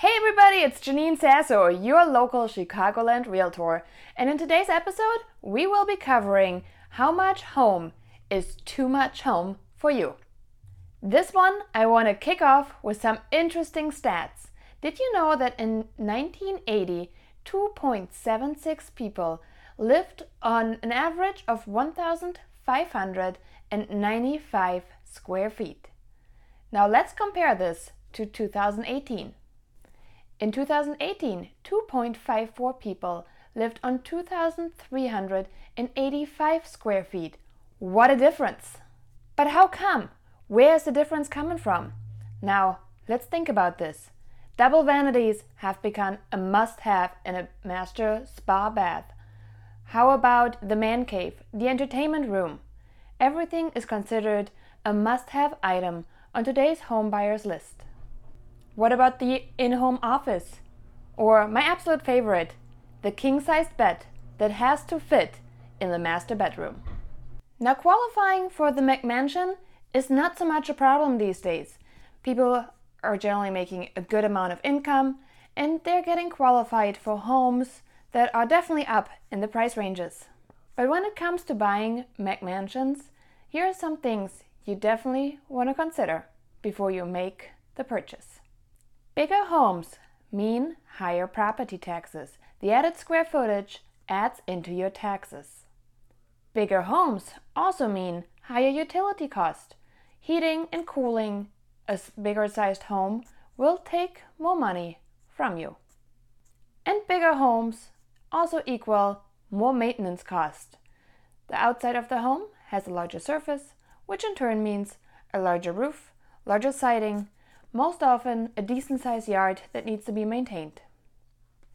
Hey everybody, it's Janine Sasso, your local Chicagoland realtor. And in today's episode, we will be covering how much home is too much home for you. This one, I want to kick off with some interesting stats. Did you know that in 1980, 2.76 people lived on an average of 1,595 square feet? Now let's compare this to 2018. In 2018, 2.54 people lived on 2,385 square feet. What a difference! But how come? Where is the difference coming from? Now, let's think about this. Double vanities have become a must have in a master spa bath. How about the man cave, the entertainment room? Everything is considered a must have item on today's home buyers list. What about the in home office? Or my absolute favorite, the king sized bed that has to fit in the master bedroom. Now, qualifying for the McMansion is not so much a problem these days. People are generally making a good amount of income and they're getting qualified for homes that are definitely up in the price ranges. But when it comes to buying McMansions, here are some things you definitely want to consider before you make the purchase. Bigger homes mean higher property taxes. The added square footage adds into your taxes. Bigger homes also mean higher utility cost. Heating and cooling a bigger sized home will take more money from you. And bigger homes also equal more maintenance cost. The outside of the home has a larger surface, which in turn means a larger roof, larger siding, most often a decent sized yard that needs to be maintained.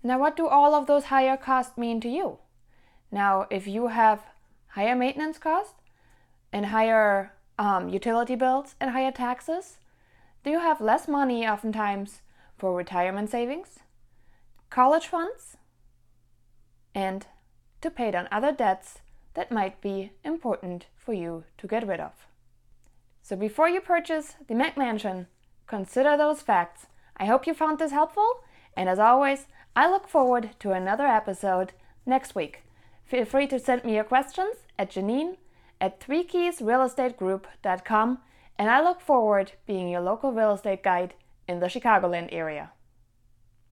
Now, what do all of those higher costs mean to you? Now, if you have higher maintenance costs and higher um, utility bills and higher taxes, do you have less money oftentimes for retirement savings, college funds, and to pay down other debts that might be important for you to get rid of? So before you purchase the McMansion, Consider those facts. I hope you found this helpful, and as always, I look forward to another episode next week. Feel free to send me your questions at Janine at 3keysrealestategroup.com, and I look forward to being your local real estate guide in the Chicagoland area.